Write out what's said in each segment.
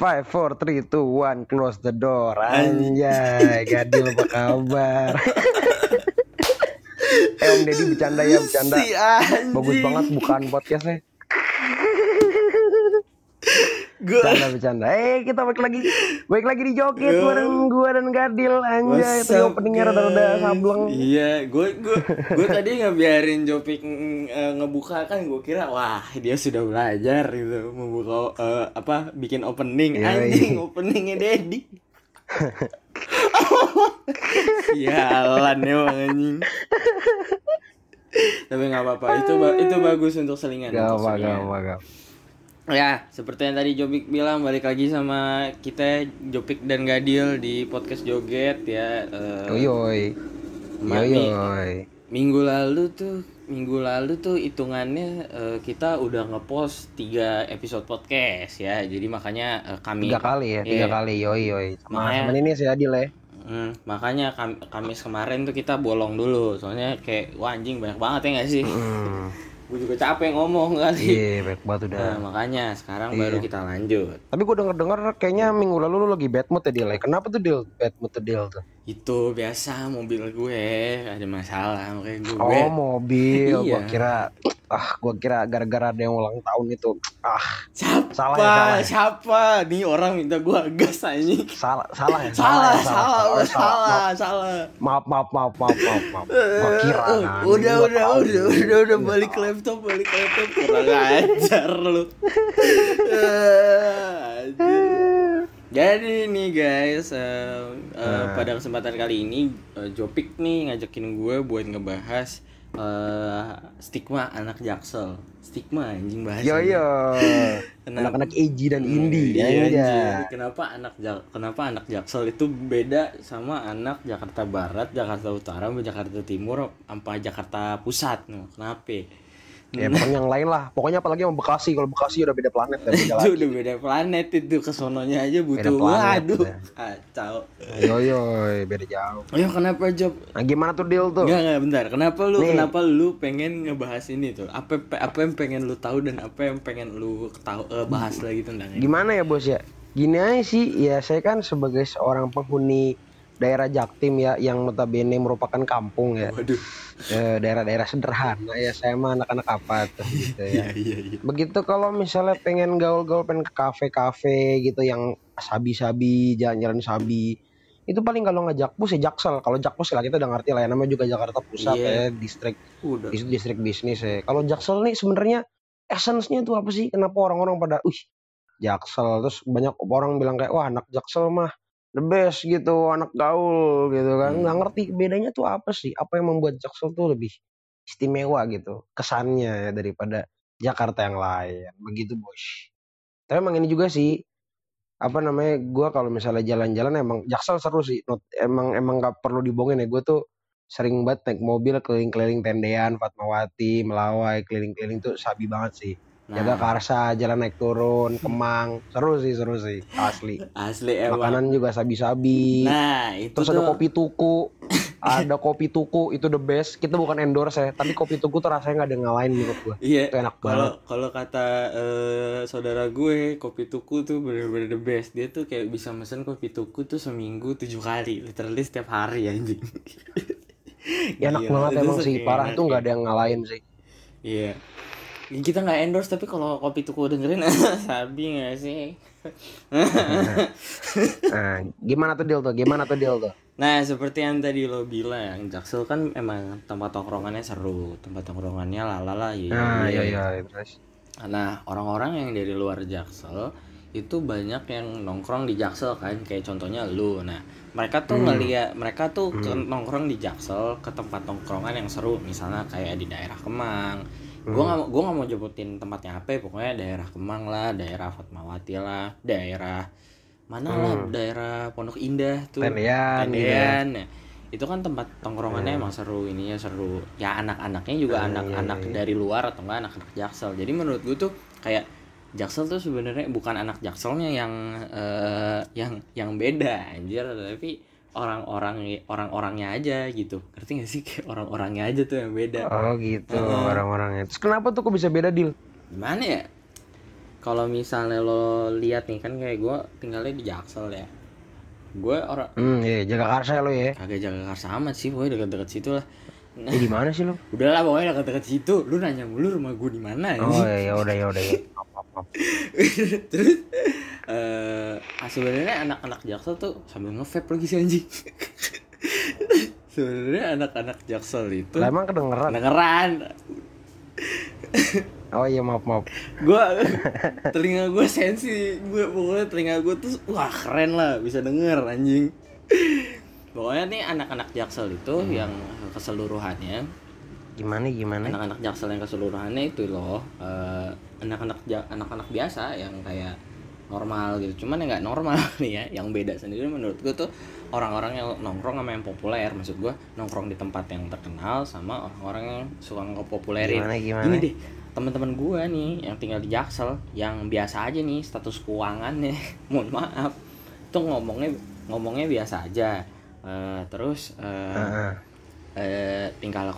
Five, four, three, two, one, close the door. Anjay, Gadil apa kabar? eh Om Deddy bercanda ya, bercanda. Si anjing. Bagus banget bukan podcastnya. Gue Bercanda, bercanda. Eh, kita balik lagi. Balik lagi di joget bareng gua dan Gadil. Anjay, itu openingnya rada-rada sableng. Iya, gue gue gue tadi ngebiarin Jopik eh, ngebuka kan gue kira wah dia sudah belajar gitu membuka eh, apa bikin opening Iya, anjing iya. openingnya Dedi. Sialan ya Bang, anjing. Tapi nggak apa-apa itu ba- itu bagus untuk selingan. Gak untuk apa, selingan. gak apa, gak apa. Ya, seperti yang tadi Jopik bilang balik lagi sama kita Jopik dan Gadil di podcast joget ya. eh, Yoyoy. Minggu lalu tuh minggu lalu tuh hitungannya eh, kita udah ngepost tiga episode podcast ya. Jadi makanya eh, kami Tiga kali ya, tiga Iya. kali. Yoy, yoy. Sama, Makanya- sama ini si Adil ya. Hmm, makanya kam Kamis kemarin tuh kita bolong dulu. Soalnya kayak wah anjing banyak banget ya gak sih? Hmm. Gue juga capek ngomong kali. Iya, baik banget udah. Nah, makanya sekarang Iya. baru kita lanjut. Tapi gue denger denger kayaknya minggu lalu lu lagi bad mood ya Dil. ya? Kenapa tuh Dil? Bad mood tuh Dil tuh. Itu biasa mobil gue ada masalah makanya gue Oh mobil, Iya. gua kira ah gua kira gara-gara ada yang ulang tahun itu. Ah siapa Salah ya, salah ya. siapa nih orang minta gue gas anjing salah salah ya salah ya, salah Oh, salah salah Maaf maaf maaf maaf maaf maaf. Gua kira Eh, kan. udah udah tahu. udah udah udah balik laptop balik laptop kurang ajar lu Eh. jadi nih guys eh, eh, pada kesempatan kali ini eh, Jopik nih ngajakin gue buat ngebahas eh, stigma anak jaksel stigma anjing bahasa Yo yo. Anak-anak Eji dan Indi Iya, aja. anjir. Kenapa anak Jak- kenapa anak Jaksel itu beda sama anak Jakarta Barat, Jakarta Utara, Jakarta Timur, sampai Jakarta Pusat? No, kenapa? Ya pokoknya yang lain lah. Pokoknya apalagi sama Bekasi. Kalau Bekasi udah beda planet dan beda lagi. udah beda planet itu kesononya aja butuh planet, waduh ya. kacau Yo yo, beda jauh. ayo kenapa job Nah gimana tuh Dil tuh? Enggak enggak bentar kenapa lu Nih. kenapa lu pengen ngebahas ini tuh apa apa yang pengen lu tahu dan apa yang pengen lu tahu eh, bahas lagi tentang ini Gimana ya bos ya? Gini aja sih, ya saya kan sebagai seorang penghuni daerah Jaktim ya yang notabene merupakan kampung ya. waduh Eh, daerah-daerah sederhana ya saya mah anak-anak apa tuh gitu ya. iya iya iya Begitu kalau misalnya pengen gaul-gaul pengen ke kafe-kafe gitu yang sabi-sabi, jalan-jalan sabi. Itu paling kalau nggak Jakpus ya Jaksel. Kalau Jakpus lah kita udah ngerti lah ya namanya juga Jakarta Pusat Iya. ya, distrik udah itu distrik bisnis ya. Kalau Jaksel nih sebenarnya essence-nya itu apa sih? Kenapa orang-orang pada, "Wih, Jaksel." Terus banyak orang bilang kayak, "Wah, anak Jaksel mah the best gitu, anak gaul gitu kan." Hmm. Nggak ngerti bedanya tuh apa sih? Apa yang membuat Jaksel tuh lebih istimewa gitu kesannya ya daripada Jakarta yang lain. Begitu, Bos. Tapi emang ini juga sih apa namanya gua kalau misalnya jalan-jalan emang Jaksel seru sih Not- emang emang nggak perlu dibohongin ya gue tuh sering banget naik mobil keliling-keliling tendean Fatmawati Melawai keliling-keliling tuh sabi banget sih Nah. jaga Karsa jalan naik turun Kemang. Seru sih seru sih. Asli. Asli emang. Makanan juga sabi-sabi. Nah, itu terus tuh. ada kopi tuku. Ada kopi tuku itu the best. Kita bukan endorse ya tapi kopi tuku tuh rasanya nggak ada yang ngalahin menurut gue Iya, itu enak kalau banget. kalau kata eh, saudara gue, kopi tuku tuh bener-bener the best. Dia tuh kayak bisa mesen kopi tuku tuh seminggu tujuh kali, literally setiap hari anjing. Ya, enak Gila, banget emang sih. parah tuh nggak enaknya. ada yang ngalahin sih. Iya. Ya, Kita nggak endorse tapi kalau kopi tuku dengerin sabi nggak sih? nah gimana tuh deal tuh gimana tuh deal tuh Nah, seperti yang tadi lo bilang, Jaksel kan emang tempat tongkrongannya seru, tempat tongkrongannya lalala ya. nah iya iya terus Nah, orang-orang yang dari luar Jaksel itu banyak yang nongkrong di Jaksel kan, kayak contohnya lu. Nah, mereka tuh Hmm. ngeliat, mereka tuh ke nongkrong di Jaksel ke tempat nongkrongan yang seru, misalnya kayak di daerah Kemang. Gua Hmm. nggak mau, gua nggak mau nyebutin tempatnya apa, ya, pokoknya daerah Kemang lah, daerah Fatmawati lah, daerah mana lah, Hmm. daerah Pondok Indah tuh. Tendean, gitu ya. Tendean. Nah, itu kan tempat tongkrongannya emang seru ininya seru ya anak-anaknya juga Hmm, anak-anak iya. dari luar atau enggak anak-anak jaksel jadi menurut gue tuh kayak jaksel tuh sebenarnya bukan anak jakselnya yang eh, yang yang beda anjir tapi orang-orang orang-orangnya aja gitu. Ngerti gak sih? Kayak orang-orangnya aja tuh yang beda. Oh gitu Heeh. orang-orangnya. Terus kenapa tuh kok bisa beda deal gimana ya? Kalau misalnya lo lihat nih kan kayak gue tinggalnya di Jaksel ya. Gue orang Hmm, iya, jaga karsa lo ya. kagak jaga karsa amat sih pokoknya deket-deket situ lah. Eh, di mana sih lo? udah lah pokoknya deket-deket situ. Lu nanya mulu rumah gue di mana Oh, ya ya udah ya udah ya. Terus eh ah, sebenarnya anak-anak jaksel tuh sambil nge-vape lagi sih anjing sebenarnya anak-anak jaksel itu Lah emang kedengeran. kedengeran Oh iya maaf maaf. gue telinga gue sensi gue pokoknya telinga gue tuh wah keren lah bisa denger anjing pokoknya nih anak-anak jaksel itu yang keseluruhannya Gimana gimana? anak-anak jaksel yang keseluruhannya itu loh eh, anak-anak ja- anak-anak biasa yang kayak normal gitu. Cuman yang nggak normal nih ya. Yang beda sendiri menurut gue tuh orang-orang yang nongkrong sama yang populer. Maksud gue nongkrong di tempat yang terkenal sama orang-orang yang suka ngepopulerin. Gimana gimana? Gini deh, teman-teman gua nih yang tinggal di Jaksel, yang biasa aja nih status keuangannya, mohon maaf, tuh ngomongnya ngomongnya biasa aja, Eh, terus eh, Heeh. eh, tingkah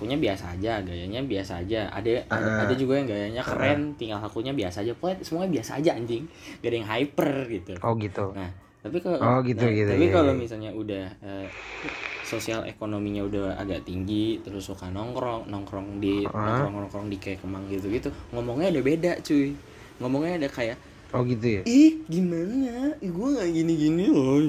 lakunya biasa aja, gayanya biasa aja. Ada ada, Ah. ada juga yang gayanya keren, tingkah lakunya biasa aja. Pokoknya semuanya biasa aja anjing, gak ada yang hyper gitu. Oh gitu. Nah, tapi kalau Oh, gitu, nah, gitu, tapi iya, kalau iya. misalnya udah eh, sosial ekonominya udah agak tinggi, terus suka nongkrong, nongkrong di Ah. nongkrong nongkrong di kayak kemang gitu-gitu, ngomongnya ada beda, cuy. Ngomongnya ada kayak, Oh gitu ya. ih gimana, ih, gua nggak gini-gini loh,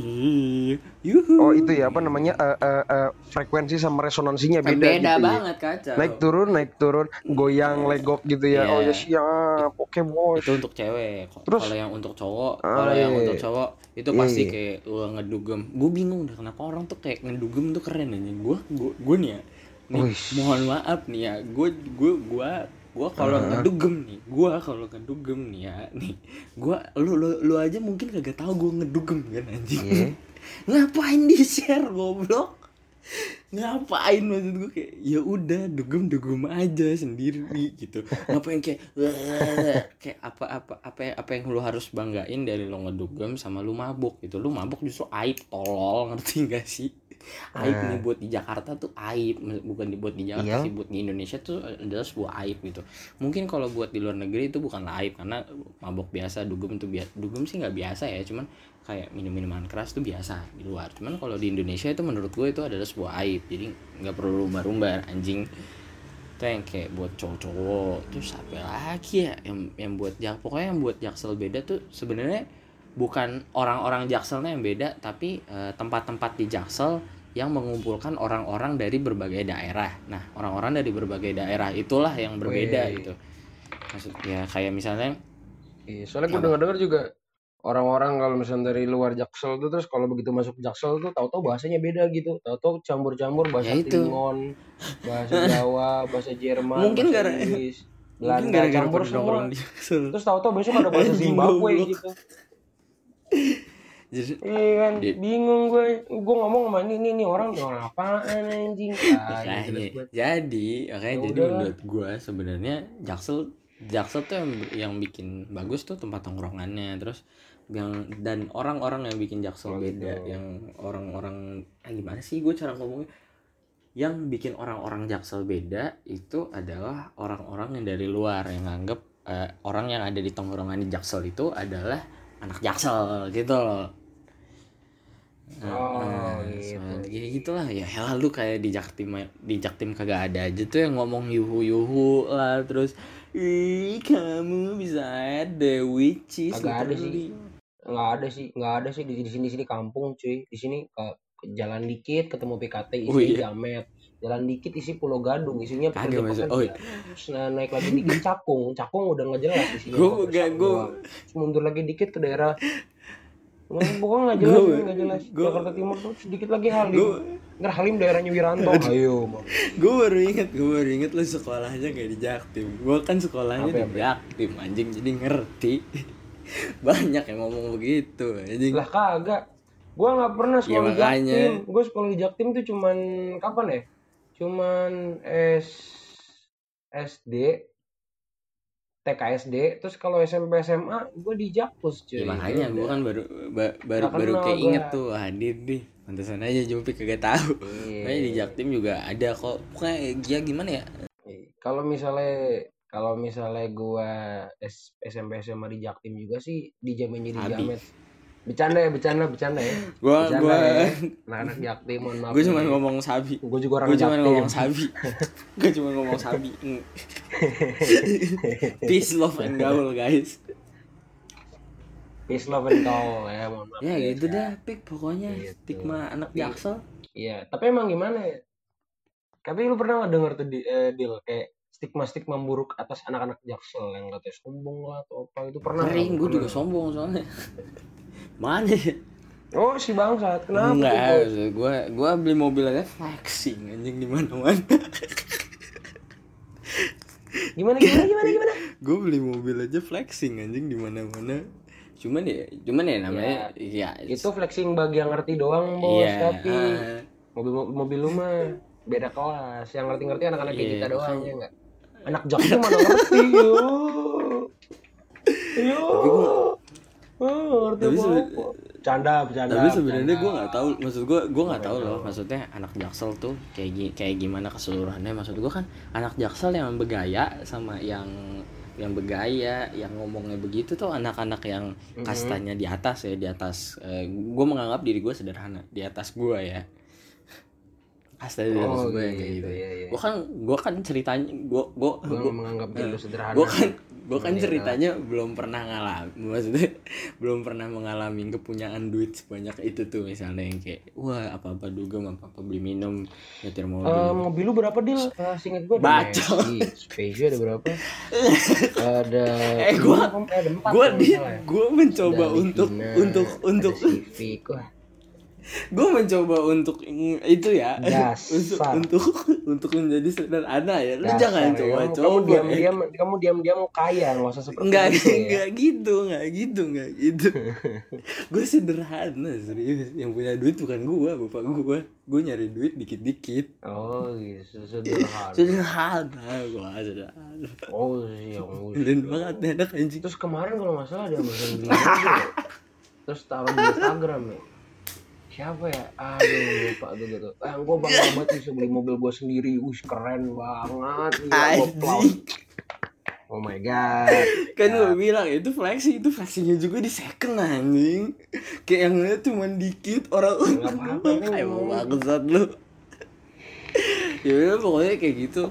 yuhu. Oh itu ya apa namanya eh, eh, eh, frekuensi sama resonansinya beda, beda gitu ya. banget kacau. Naik turun naik turun goyang legok gitu ya. Oh Iya. ya siap. Oke bos. itu untuk cewek Terus? kalau yang untuk cowok Ah, kalau yang iya, untuk iya. cowok itu Iya, pasti iya. kayak lu ngedugem gue bingung dah kenapa orang tuh kayak ngedugem tuh keren aja gue gue gue nih ya nih mohon maaf nih ya gue gue gue gue kalau Ah. ngedugem nih gue kalau ngedugem nih ya nih gue lu, lu lu aja mungkin kagak tahu gue ngedugem kan anjing. Iya. ngapain di share goblok? Ngapain maksud gue kayak ya udah dugem dugem aja sendiri gitu. Ngapain kayak kayak apa apa apa apa yang lu harus banggain dari lo ngedugem sama lu mabuk gitu. Lu mabuk justru aib tolol ngerti gak sih aib nih buat di Jakarta tuh aib bukan dibuat di Jakarta Iya. sih buat di Indonesia tuh adalah sebuah aib gitu. Mungkin kalau buat di luar negeri itu bukan aib karena mabok biasa dugem tuh biasa dugem sih nggak biasa ya cuman kayak minum minuman keras tuh biasa di luar. Cuman kalau di Indonesia itu menurut gue itu adalah sebuah aib jadi nggak perlu rumbar-rumbar anjing. Itu yang kayak buat cowok-cowok terus apa lagi ya yang yang buat jak pokoknya yang buat jaksel beda tuh sebenarnya bukan orang-orang jakselnya yang beda tapi eh, tempat-tempat di jaksel yang mengumpulkan orang-orang dari berbagai daerah nah orang-orang dari berbagai daerah itulah yang berbeda Wih. gitu maksud ya kayak misalnya Iya, soalnya gue dengar-dengar juga orang-orang kalau misalnya dari luar Jaksel tuh terus kalau begitu masuk Jaksel tuh tahu-tahu bahasanya beda gitu. Tahu-tahu campur-campur bahasa Ya. Klingon, bahasa Jawa, bahasa Jerman, Mungkin bahasa Inggris, mungkin Belanda gara-gara campur semua. Terus tahu-tahu besok ada bahasa Zimbabwe gitu. jadi Iya kan, Di- bingung gue. Gue ngomong sama ini, ini, ini orang orang apaan anjing. Ah, jelas banget. jadi makanya Ya jadi udahlah. menurut gua sebenarnya Jaksel Jaksel tuh yang yang bikin bagus tuh tempat tongkrongannya terus yang dan orang-orang yang bikin Jaksel Oh, beda gitu. yang orang-orang ah, gimana sih gue cara ngomongnya yang bikin orang-orang Jaksel beda itu adalah orang-orang yang dari luar yang nganggep eh, orang yang ada di tongkrongan di Jaksel itu adalah anak Jaksel gitu loh. Oh, Nah, gitu. soal- ya gitulah ya helah lu kayak di Jaktim di Jaktim kagak ada aja tuh yang ngomong yuhu yuhu lah terus ih kamu bisa ada witches Kagak ada literally." nggak ada sih nggak ada sih di, di sini di sini kampung cuy di sini ke, ke jalan dikit ketemu PKT isinya Oh, iya. jamet jalan dikit isi Pulau Gadung isinya pekerja pekerja. oh, iya. terus na- naik lagi dikit Cakung. Cakung udah nggak jelas isinya. Nggak, gua- doang. terus mundur lagi dikit ke daerah Pokoknya nggak jelas nggak jelas. gua- Jakarta Timur tuh sedikit lagi Halim. Gua- ntar Halim daerahnya Wiranto. Ayo gue baru inget gue baru inget lu sekolahnya kayak di Jaktim. Gue kan sekolahnya Apa di ya, Bre? Jaktim anjing jadi ngerti. Banyak yang ngomong begitu anjing. Lah kagak. Gua nggak pernah sekolah Ya, di Jaktim. Gua sekolah di Jaktim tuh cuman kapan ya cuman S SD TKSD terus kalau SMP SMA gue di Jakpus cuy Ya, makanya gue kan baru ba- baru Nggak baru kayak gua. tuh hadir deh pantesan aja Jumpi kagak tahu Iya. Makanya di Jaktim juga ada kok pokoknya ya gimana ya Iya. kalau misalnya kalau misalnya gua S- SMP SMA di Jaktim juga sih dijamin jadi Abi. jamet bercanda ya bercanda bercanda ya Gua Bercanda gua ya. anak-anak Jaktim mohon maaf gue cuma nih. ngomong sabi. Gua juga orang Gue cuma ngomong sabi. gue cuma ngomong sabi. Mm. Peace love and gaul guys. peace love and call ya mohon maaf Ya gitu dah, pik pokoknya Gitu. stigma anak Tapi- jaksel. Iya, tapi emang gimana ya? Tapi lu pernah denger tuh di, eh, deal kayak stigma-stigma buruk atas anak-anak jaksel yang katanya sombong lah atau apa itu pernah? Sering gue juga sombong soalnya. Mana ya? Oh si bangsat, kenapa? Enggak, gue gue beli mobil aja flexing anjing di mana-mana. Gimana gimana gimana gimana? gue beli mobil aja flexing anjing di mana-mana. Cuman ya, cuman ya namanya ya, Itu flexing bagi yang ngerti doang bos, iya, tapi ah, mobil mobil lu mah beda kelas. Yang ngerti-ngerti anak-anak kayak Iya, kita doang ya enggak? Anak jaksel mana ngerti yo. Yo. Oh, Tapi apa? Canda, bercanda. tapi sebenarnya gue nggak tahu maksud gue gue nggak tahu loh maksudnya anak jaksel tuh kayak kayak gimana keseluruhannya maksud gue kan anak jaksel yang bergaya sama yang yang bergaya yang ngomongnya begitu tuh anak-anak yang kastanya di atas ya di atas gue menganggap diri gue sederhana di atas gue ya kasta di atas Oh, gue gitu, kayak gitu iya, iya. gue kan gue kan ceritanya gue gue Gua menganggap diri lu sederhana. gue kan gue kan Iya, ceritanya belum pernah ngalamin maksudnya belum pernah mengalami kepunyaan duit sebanyak itu tuh misalnya yang kayak wah apa apa dugem apa apa beli minum nyetir mobil Eh, mobil lu berapa deal? Uh, singkat gue ada Baca. Spezia ada berapa? ada Eh, eh, gue kalau di ya. gue mencoba Ada untuk untuk untuk Civic, wah gue mencoba untuk itu ya untuk untuk untuk menjadi sederhana ya lu Dasar, jangan ya. coba Kamu- coba Kamu diam-diam, kamu diam-diam kaya, nggak usah seperti Enggak, itu ya. enggak gitu, enggak gitu, enggak gitu. gue sederhana serius. Yang punya duit bukan gua, bapak gua. Gue nyari duit dikit-dikit. Oh, gitu, sederhana. Sederhana, gua sederhana. Oh, iya, Keren banget nih anak anjing. Terus kemarin kalau nggak salah ada Amazon beli mobil. Terus taruh di Instagram ya. Siapa ya? Aduh lupa tuh gitu. Ah, gue bangga banget bisa beli mobil gue sendiri. Wih keren banget. Gua Anjing. proud. Oh my god. Kan gue bilang itu flexing, itu flexingnya juga di second anjing. Kayak yang liat cuma dikit orang kan kayak mau bangsat lu. ya udah pokoknya kayak gitu.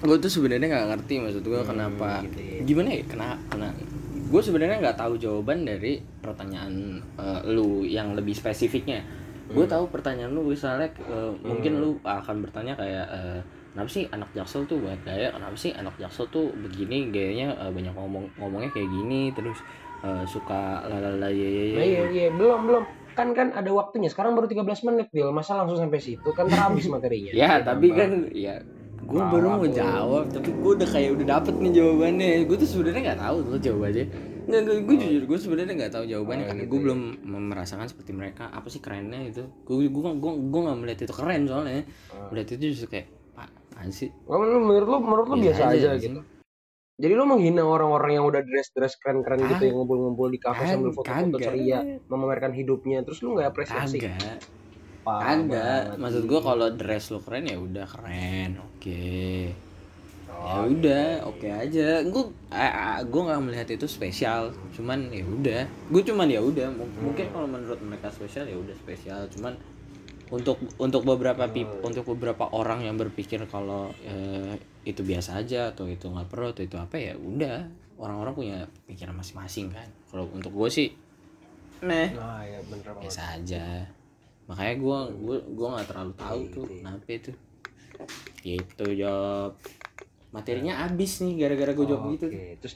Gue tuh sebenarnya nggak ngerti maksud gue kenapa gitu ya. gimana ya kena kena gue sebenarnya nggak tahu jawaban dari pertanyaan eh, lu yang lebih spesifiknya gue Hmm. tahu pertanyaan lu misalnya eh, mungkin lu akan bertanya kayak eh, kenapa sih anak jaksel tuh banyak gaya kenapa sih anak jaksel tuh begini gayanya eh, banyak ngomong ngomongnya kayak gini terus eh, suka lalala ye ye ye. Nah, iya iya belum belum. Kan kan ada waktunya. Sekarang baru 13 menit Bil. Masa langsung sampai situ kan terhabis materinya. ya tapi Gampang. kan ya gue baru mau jawab tapi gue udah kayak udah dapet nih jawabannya. Gue tuh sebenarnya nggak tahu tuh jawabannya nggak gue jujur gue sebenarnya nggak tahu jawabannya Oh, karena gitu gue ya. belum merasakan seperti mereka apa sih kerennya itu gue gue gue gue nggak melihat itu keren soalnya. Ah. melihat itu justru kayak pak sih? Oh, menurut menurut lu menurut lu Biasa biasa, aja aja, gitu. Jadi lu menghina orang-orang yang udah dress-dress keren-keren gitu Kag- yang ngumpul-ngumpul di kafe sambil foto-foto ceria memamerkan hidupnya terus lu nggak apresiasi? Kagak Kagak. banget, maksud gue kalau dress lo keren ya udah keren. Oke. Ya Oh, udah oke aja. Gue gue nggak melihat itu spesial. Cuman ya udah. Gue cuman ya udah M- mungkin kalau menurut mereka spesial ya udah spesial. Cuman untuk untuk beberapa pip, untuk beberapa orang yang berpikir kalau eh, itu biasa aja atau itu nggak perlu atau itu apa ya udah. Orang-orang punya pikiran masing-masing kan. Kalau untuk gue sih meh. Nah, ya bener banget. biasa aja makanya gue gue gue nggak terlalu tahu tuh kenapa itu. Gitu job. Materinya abis nih gara-gara gue jawab gitu. Terus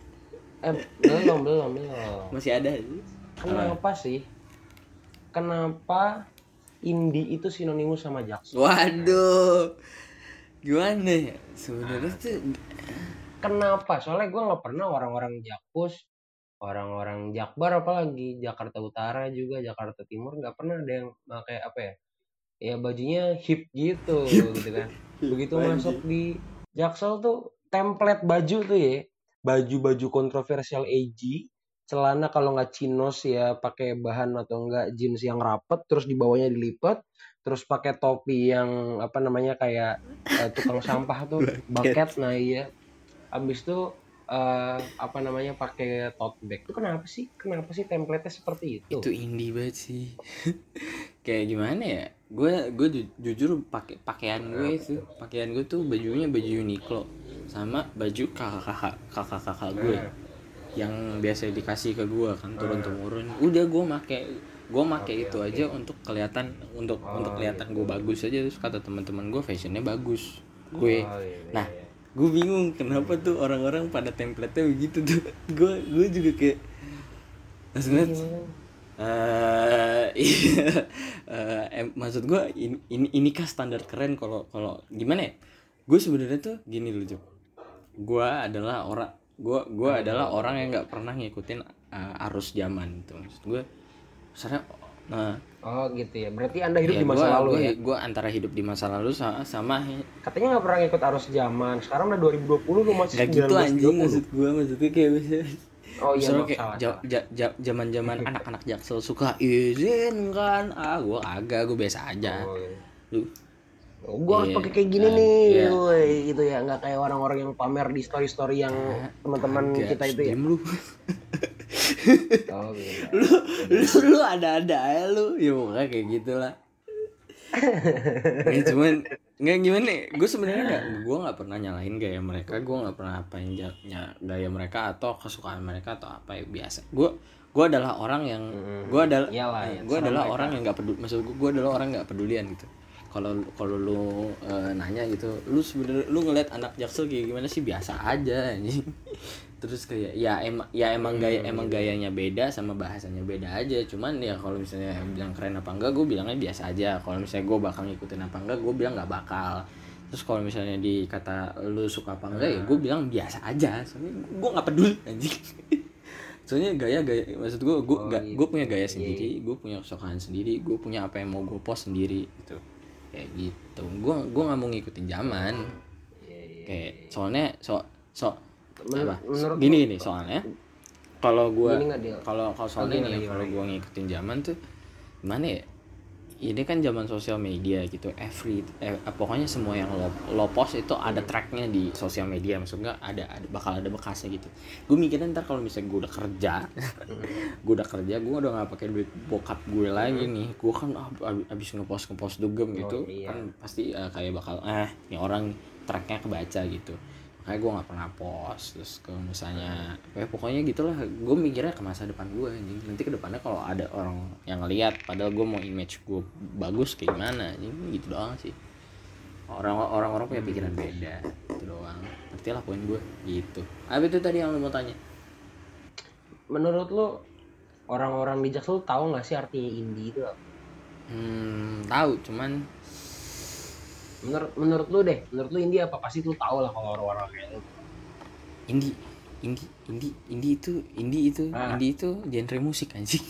eh belum belum belum. masih ada sih. Kenapa sih? Kenapa indie itu sinonimus sama jaksel? waduh. Gimana ya? Sebenarnya tuh Kenapa? Soalnya gue nggak pernah orang-orang Jakpus, orang-orang Jakbar apalagi Jakarta Utara juga Jakarta Timur nggak pernah ada yang pakai apa ya? Ya bajunya hip gitu, gitu kan. Begitu masuk di Jaksel tuh template baju tuh ya, baju-baju kontroversial AG, celana kalau nggak chinos ya pakai bahan atau enggak jeans yang rapet, terus di bawahnya dilipat, terus pakai topi yang apa namanya kayak eh, tukang sampah tuh, bucket, nah iya abis itu eh, apa namanya pakai tote bag. Itu kenapa sih? Kenapa sih template-nya seperti itu? Itu indie banget sih. Kayak gimana ya? Gue gue ju- jujur pakai pakaian gue itu pakaian gue tuh bajunya baju Uniqlo sama baju kakak kakak kakak kakak gue yang biasa dikasih ke gue kan turun temurun udah gue make gue make itu aja untuk kelihatan untuk untuk kelihatan gue bagus aja. Terus kata teman-teman gue fashionnya bagus. Gue. Oh, iya, iya, nah iya. Gue bingung kenapa tuh orang-orang pada template-nya begitu tuh. Gue gue juga kayak maksudnya eh iya Eh, em- maksud gue ini, ini ini kah standar keren kalau kalau gimana ya? Gue sebenarnya tuh gini loh Jok. Gue adalah orang gue gue adalah orang yang nggak pernah ngikutin eh, arus zaman tuh maksud gue misalnya nah. Oh gitu ya. Berarti anda hidup ya di masa gue lalu ya? gue antara hidup di masa lalu sama, sama katanya nggak pernah ngikut arus zaman. Sekarang udah 2020 lu masih nggak gitu anjing 1920. maksud gue maksudnya kayak misalnya oh iya Misalnya kayak salah, ja- ja- ja- zaman-zaman anak-anak jaksel suka izin kan? Ah gue kagak gue biasa aja. Oh, iya. lu? Oh, gua harus Iya, pakai kayak gini kan, nih, iya. woi, gitu ya, nggak kayak orang-orang yang pamer di story-story yang teman-teman Agak, kita itu ya. lu Oh, gitu. lu lu lu ada-ada aja lu. Ya pokoknya kayak gitulah. Ya cuman nggak gimana ya, gue sebenarnya nggak gue nggak pernah nyalahin gaya mereka. Gue nggak pernah apain gaya mereka atau kesukaan mereka atau apa ya biasa. Gue gue adalah orang yang gue adalah Iyalah, ya, gue adalah mereka. orang yang nggak peduli maksud gue gue adalah orang nggak pedulian gitu kalau kalau lu eh, nanya gitu lu sebenarnya lu ngeliat anak jaksel kayak gimana sih? Biasa aja anjing. Terus kayak ya emang ya emang gaya emang gayanya beda sama bahasanya beda aja. Cuman ya kalau misalnya bilang keren apa enggak gue bilangnya biasa aja. Kalau misalnya gue bakal ngikutin apa enggak gue bilang nggak bakal. Terus kalau misalnya dikata lu suka apa enggak ya gue bilang biasa aja. Soalnya gue nggak peduli anjing. Soalnya gaya gaya maksud gue gue Oh, iya. gue punya gaya sendiri gue punya kesukaan sendiri gue punya apa yang mau gue post sendiri gitu kayak gitu. Gue gue nggak mau ngikutin zaman. Iya, iya. kayak soalnya so so Men- apa? gini gini soalnya kalau gue Dil? kalau kalau soalnya nih kalau gue ngikutin zaman tuh gimana ya ini kan zaman sosial media gitu. Every eh, pokoknya semua yang lo lo post itu ada tracknya di sosial media. Maksudnya ada, ada bakal ada bekasnya gitu. Gue mikirnya ntar kalau misalnya gue udah kerja gue udah kerja gue udah nggak pakai duit bokap gue lagi nih. Gue kan ab- ab- abis ngepost ngepost dugem gitu. Iya. kan pasti eh, kayak bakal eh ini orang tracknya kebaca gitu makanya gue nggak pernah post terus kalau misalnya ya pokoknya gitulah gue mikirnya ke masa depan gue anjing nanti ke depannya kalau ada orang yang ngeliat padahal gue mau image gue bagus kayak gimana anjing gitu doang sih orang orang orang punya pikiran beda itu doang ngerti lah poin gue gitu apa itu tadi yang lu mau tanya menurut lu orang-orang di Jaksel tahu nggak sih artinya indie itu? apa? hmm tahu cuman Menurut menurut lu deh, menurut lu indie apa? Pasti lu tahu lah kalau orang-orang kayak lu. indie indie indie indie itu indie itu Ah. indie itu genre musik anjing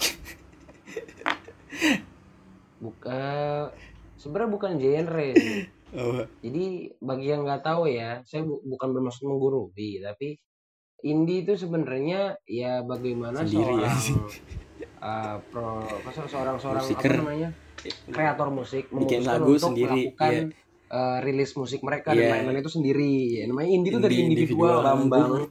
Buka sebenarnya bukan genre. oh. Jadi bagi yang nggak tahu ya, saya bu- bukan bermaksud menggurui, tapi indie itu sebenarnya ya bagaimana Sendiri ya seorang sih. uh, pro, seorang seorang apa Musiker. namanya kreator musik Bikin lagu untuk sendiri, melakukan iya. Uh, rilis musik mereka Iya. dan lain-lain itu sendiri. Ya, namanya indie itu dari individual, Bambang.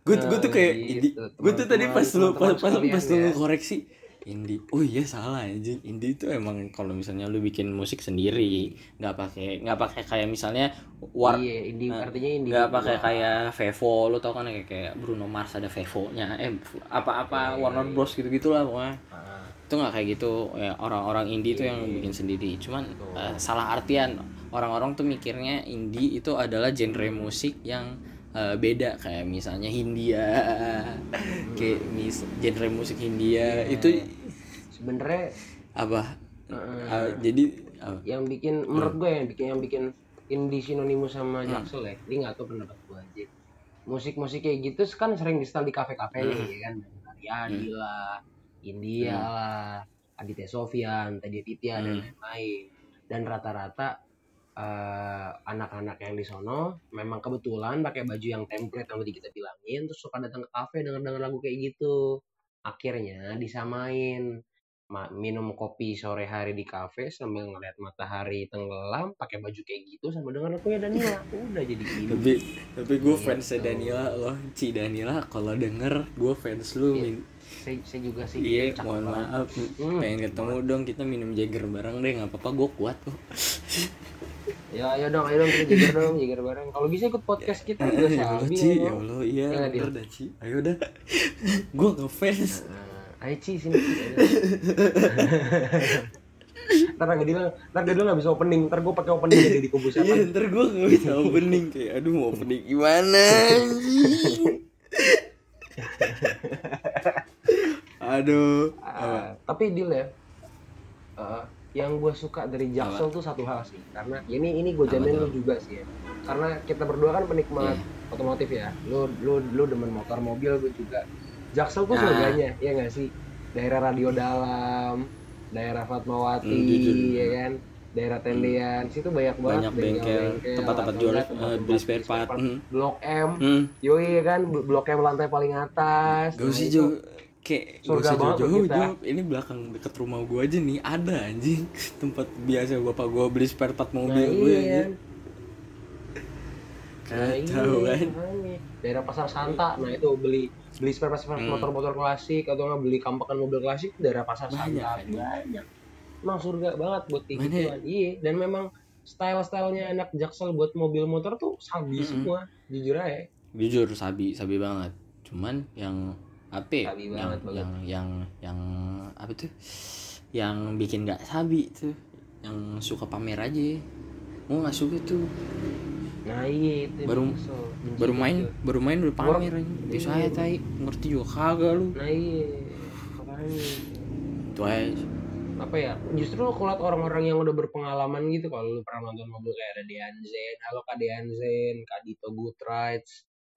gue gue tuh kayak Nah, indie. gitu, gue tuh tadi pas lu pas pas, pas lu ya. koreksi indie. Oh iya salah anjing. Indie itu emang kalau misalnya lu bikin musik sendiri nggak pakai nggak pakai kayak misalnya war Iya, indie Nah, artinya indie. nggak pakai kayak Vevo lu tau kan kayak kayak Bruno Mars ada Vevo nya eh apa-apa Iya, Warner Bros. gitu gitulah pokoknya. Ah, itu nggak kayak gitu. Ya orang-orang indie itu yang bikin sendiri. Cuman eh, salah artian orang-orang tuh mikirnya indie itu adalah genre musik yang eh, beda kayak misalnya Hindia kayak mis genre musik Hindia itu sebenarnya apa Heeh. Ah, jadi apa? yang bikin menurut gue yang bikin yang bikin indie sinonimus sama Hmm. jaksel ya ini nggak tahu pendapat gue aja musik-musik kayak gitu kan sering di setel di kafe-kafe nih Hmm. ya kan Aryadi lah India Hmm. lah Aditya Sofyan Teddy Titya dan Hmm. lain-lain dan rata-rata eh, anak-anak yang di sono memang kebetulan pakai baju yang template yang tadi kita bilangin terus suka datang ke kafe denger-denger lagu kayak gitu akhirnya disamain ma- minum kopi sore hari di kafe sambil ngeliat matahari tenggelam pakai baju kayak gitu sama dengan aku ya Danila udah jadi hidup tapi tapi gue Gitu. fansnya Danila loh Ci Danila kalau denger gue fans lu Iya. min saya, saya juga sih iya cakep mohon banget. maaf Hmm. pengen ketemu dong kita minum Jagger bareng deh nggak apa-apa gue kuat kok ya ayo dong ayo dong kita jagar dong jagar bareng. Kalau bisa ikut podcast kita juga ya sabi Ci ya ya Allah iya. Iya nggak, Dil? bener dah Ci. Ayo dah gue ngefans. Nah, ayo Ci sini Ci, ayo. ntar nggak dia ntar dia nggak bisa opening. Ntar gue pakai opening jadi di kubu Iya ntar gue gak bisa opening. Kayak aduh mau opening gimana. Aduh. Ah, tapi deal ya eh, yang gue suka dari Jaksel tuh satu hal sih. Karena ya ini ini gue jamin lu juga sih ya. Karena kita berdua kan penikmat Iya. otomotif ya. Lu lu lu demen motor mobil gue juga. Jaksel tuh Nah. surganya ya nggak sih? Daerah radio dalam daerah Fatmawati Hmm, jujur. ya kan? Daerah tendean situ banyak banget banyak bengkel tempat-tempat jual eh, beli spare part Hmm. blok M. Hmm. yoi ya kan? Blok M lantai paling atas. Gak Nah, usah itu- jauh kayak Surga banget jauh kita. jauh ini belakang deket rumah gue aja nih ada anjing. Tempat biasa bapak gue beli spare part Nah, mobil. gue iya. anjing. Nah, kacau iya, kan? makanya. daerah pasar Santa. Nah itu beli beli spare part Hmm. motor-motor klasik atau nggak beli kampakan mobil klasik daerah pasar Banyak, Santa. banyak. Emang surga banget buat kayak gituan iya dan memang style stylenya anak jaksel buat mobil motor tuh sabi Mm-mm. semua jujur aja. Jujur sabi sabi banget. Cuman yang apa ya? Sabi yang, banget, banget. yang yang yang apa tuh? Yang bikin nggak sabi tuh. Yang suka pamer aja. Mau nggak suka tuh. Nah iya itu Baru-. Benci baru main gitu. baru main udah pamer aja. Bisa Iya. aja tai. Ngerti juga kagak lu. Nah iya itu aja. Apa ya? Justru kalau orang-orang yang udah berpengalaman gitu kalau lu pernah nonton mobil kayak ada Dean Zen. Halo Kak Dean Zen Kak Dito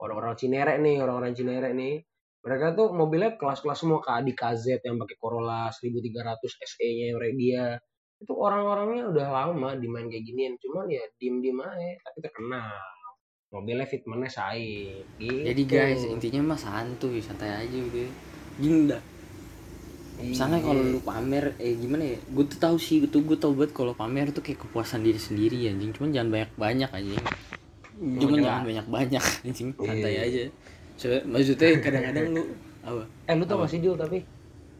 orang-orang Cinere nih orang-orang Cinere nih mereka tuh mobilnya kelas-kelas semua Kak. Adi KZ yang pakai Corolla 1300 SE nya yang dia. Itu orang-orangnya udah lama dimain kayak ginian. Cuman ya diem-diem aja tapi terkenal. Mobilnya fitmentnya saing gitu. jadi guys intinya mah santuy santai aja gitu gini dah. Misalnya Iya. kalau lu pamer eh gimana ya? Gue tuh tahu sih itu gue tau banget kalau pamer tuh kayak kepuasan diri sendiri anjing. Cuman jangan banyak banyak anjing cuman jangan. jangan banyak banyak anjing. Santai Iya. aja so, maksudnya kadang-kadang lu apa eh lu tau Apa? gak sih Dil tapi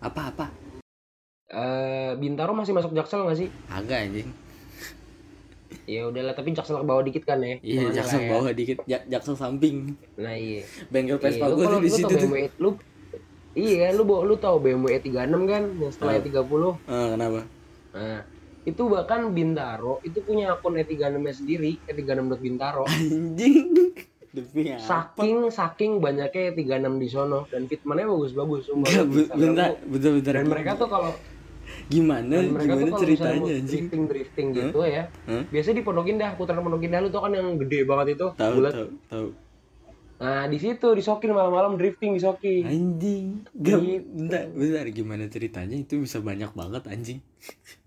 apa apa eh Bintaro masih masuk Jaksel gak sih agak anjing Ya udahlah, tapi Jaksel ke bawah dikit kan ya. iya jaksel lah ya. bawah dikit Jak- jaksel samping Nah iya. bengkel Iya, Vespa lu gue tuh di lu situ tuh BMW, lu Iya, lu bawa lu tau BMW E36 kan yang setelah Ah. E30. Ah, kenapa Nah, itu bahkan Bintaro itu punya akun E36-nya sendiri, E36.bintaro. anjing demi apa Saking saking banyaknya E36 di sono dan fitmentnya bagus-bagus sumpah. Instagram bentar, bentar. Dan mereka tuh kalau gimana, mereka gimana tuh ceritanya anjing? drifting drifting gitu ya, Hah? biasanya di Pondok Indah, putaran Pondok Indah lu tau kan yang gede banget itu, Tahu, bulat. tahu, tahu. Nah di situ disokin malam-malam drifting disokin. Anjing, gak, Gitu. bentar, bentar, gimana ceritanya itu bisa banyak banget anjing.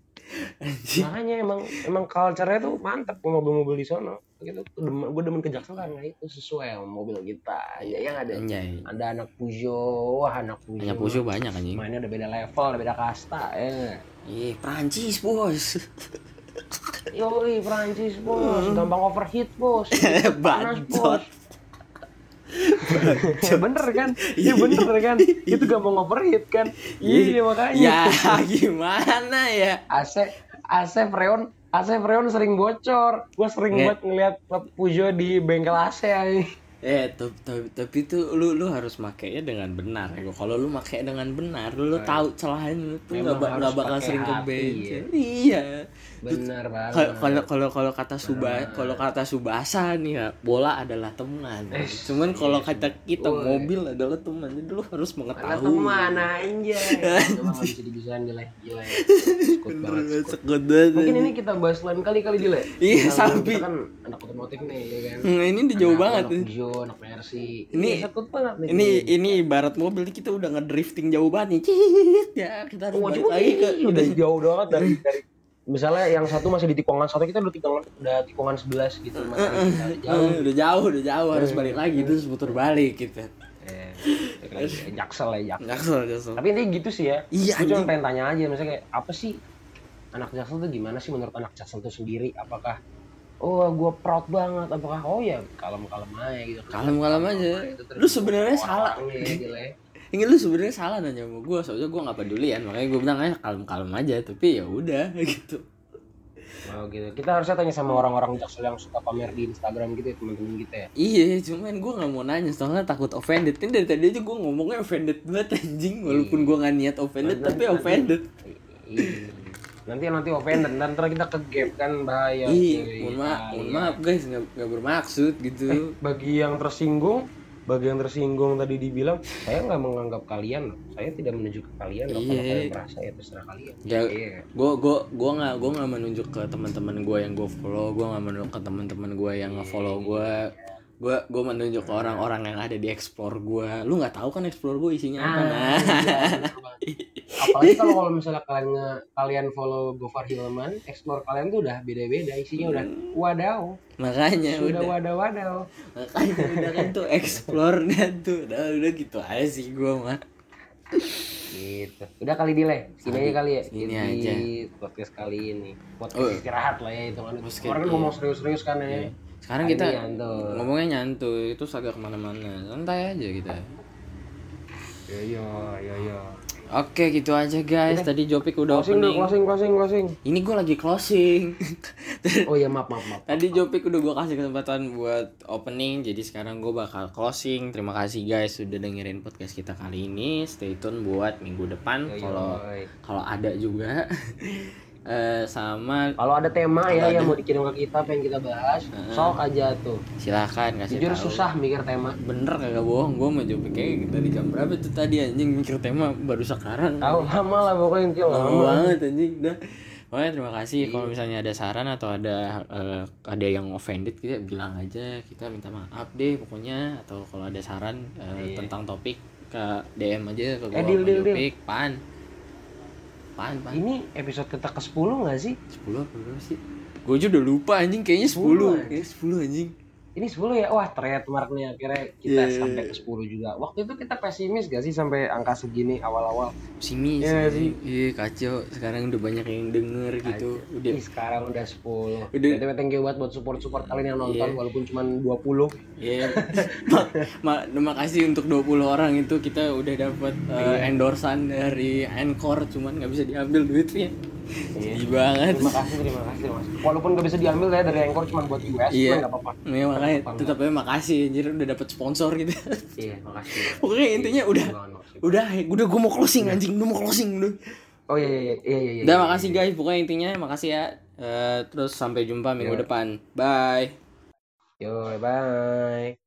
anjing. makanya emang emang culture-nya tuh mantep mobil-mobil di sono gitu. Gue demen ke Jaksel karena itu sesuai sama mobil kita. Ya yang ada Anjay. ada anak Peugeot wah anak Peugeot. Hanya Pusho banyak anjing. mainnya udah beda level udah beda kasta ya. Ih, Prancis, Bos. yoi Prancis bos. Gampang overheat bos. Panas bos. Bener kan? Iya bener kan? Itu gampang overheat kan? Iya. Makanya. Ya, gimana ya? AC AC Freon AC Freon sering bocor. Gua sering Nge- banget ngeliat Peugeot di bengkel AC. Eh, tapi, tapi, tapi tuh lu lu harus makainya dengan benar ya. Kalau lu makai dengan benar, lu, lu tahu celahnya lu tuh nggak ba- bakal sering ke hati, bengkel. Iya. Bener banget. Kalau kalau kalau kata Suba kalau kata Subasa nih ya, bola adalah teman. Eh, Cuman kalau iya. kata kita Woi. mobil adalah teman. Jadi lu harus mengetahui. teman anjay. Emang gak bisa dibisain ya. Mungkin ini kita bahas lain kali kali gila. Iya, sampai. Kan anak otomotif nih ya kan. Hmm, ini udah jauh banget anak anak Mercy. Ini- Iya, sekut banget nih. Ini ini ibarat mobil kita udah ngedrifting jauh banget nih. Ya kita harus Oh, balik lagi. ke udah jauh banget dari dari misalnya yang satu masih di tikungan satu kita udah tikungan udah tikungan 11 gitu masih udah jauh udah jauh, udah jauh harus balik lagi terus putar balik gitu. Eh, jaksel ya jaksel. Jaksel jaksel. Tapi intinya gitu sih ya. Iya gue cuma pengen tanya aja misalnya kayak apa sih anak jaksel tuh gimana sih menurut anak jaksel tuh sendiri? Apakah oh gue proud banget apakah oh ya kalem kalem aja gitu Kalem-kalem aja. Itu terus Lu sebenarnya salah. ya. ini lu sebenarnya salah nanya sama gue soalnya gue nggak peduli ya makanya gue bilang aja kalem kalem aja tapi ya udah gitu Oh gitu. Kita harusnya tanya sama orang-orang jaksel yang suka pamer di Instagram gitu ya teman-teman kita ya. iya cuman gue nggak mau nanya soalnya takut offended ini dari tadi aja gue ngomongnya offended banget anjing walaupun gue nggak niat offended tapi offended Iya. Nanti nanti offended dan ntar kita ke gap kan bahaya. Ih, mohon maaf, Kalian. mohon maaf guys, nggak nggak bermaksud gitu. Bagi yang tersinggung, bagi yang tersinggung tadi dibilang, saya nggak menganggap kalian, loh. saya tidak menuju ke kalian. Loh. Kalau Iya. kalian merasa ya terserah kalian. Ya, Iya. gue gue gue nggak gue nggak menunjuk ke teman-teman gue yang gue follow, gue nggak menunjuk ke teman-teman gue yang nge-follow gue. Gue gue menunjuk ke orang-orang yang ada di explore gue. Lu nggak tahu kan explore gue isinya apa Ah, nah? iya, banget. Apalagi kalau kalau misalnya kalian kalian follow Gofar Hilman, explore kalian tuh udah beda-beda isinya udah wadaw, Makanya sudah Hmm. udah, wadaw wadaw. makanya udah kan tuh explore dan tuh, udah udah gitu aja sih gue mah. Gitu. Udah kali dile, sini aja kali ya. Sini di aja. podcast kali ini. Podcast Oh. istirahat lah ya itu kan. Kemarin kan ngomong serius-serius kan ya. Iya. Sekarang kita nyantuy. ngomongnya nyantuy, itu agak ke mana-mana, santai aja kita. Yo yo yo yo. Oke gitu aja guys, tadi Jopik udah Closing opening. closing, closing, closing. Ini gue lagi closing. Oh iya maaf, maaf, maaf. Tadi Jopik udah gue kasih kesempatan buat opening, jadi sekarang gue bakal closing. Terima kasih guys sudah dengerin podcast kita kali ini. Stay tune buat minggu depan yo. kalau kalau ada juga. Eh sama Kalau ada tema ya Kalau yang ada. mau dikirim ke kita pengen kita bahas, Heeh. sok aja tuh. silahkan kasih Jujur tahu. susah mikir tema. Bener kagak bohong, gue sama Jopik kayak dari jam berapa tuh tadi anjing mikir tema baru sekarang. Tahu lama lah pokoknya intinya lama lama. banget anjing udah Pokoknya terima kasih kalau misalnya ada saran atau ada eh, ada yang offended kita bilang aja kita minta maaf deh pokoknya atau kalau ada saran eh, Iya. tentang topik ke DM aja ke gua Eh, deal, deal, deal. Pan pan pan Ini episode kita ke 10 nggak sih? 10 apa berapa sih? Gue aja udah lupa anjing. Kayaknya 10 10, kayaknya 10 anjing Ini 10 ya? Wah, trademarknya akhirnya kita Iya. sampai ke 10 juga. Waktu itu kita pesimis gak sih sampai angka segini awal-awal? sini Iya sih iya kacau sekarang udah banyak yang denger gitu udah Ih, sekarang udah 10. Udah. BTW thank you banget buat support-support kalian yang nonton Iya. walaupun cuma 20. Iya. ma ma makasih untuk 20 orang itu kita udah dapat uh, Iya. endorsan dari Anchor cuman nggak bisa diambil duitnya. Iya. Sedih banget. Terima kasih, terima kasih, Mas. Walaupun gak bisa diambil ya dari Anchor cuma buat US, Iya. gak apa-apa. Ya, makanya tetap aja makasih anjir udah dapat sponsor gitu. Iya, makasih. Pokoknya intinya udah Banget, makasih. udah udah gue mau closing anjing, udah mau closing udah. Oh iya iya iya iya iya. Udah iya, makasih iya. guys, pokoknya intinya makasih ya. Eh, terus sampai jumpa minggu Iya. depan. Bye. Yo, bye.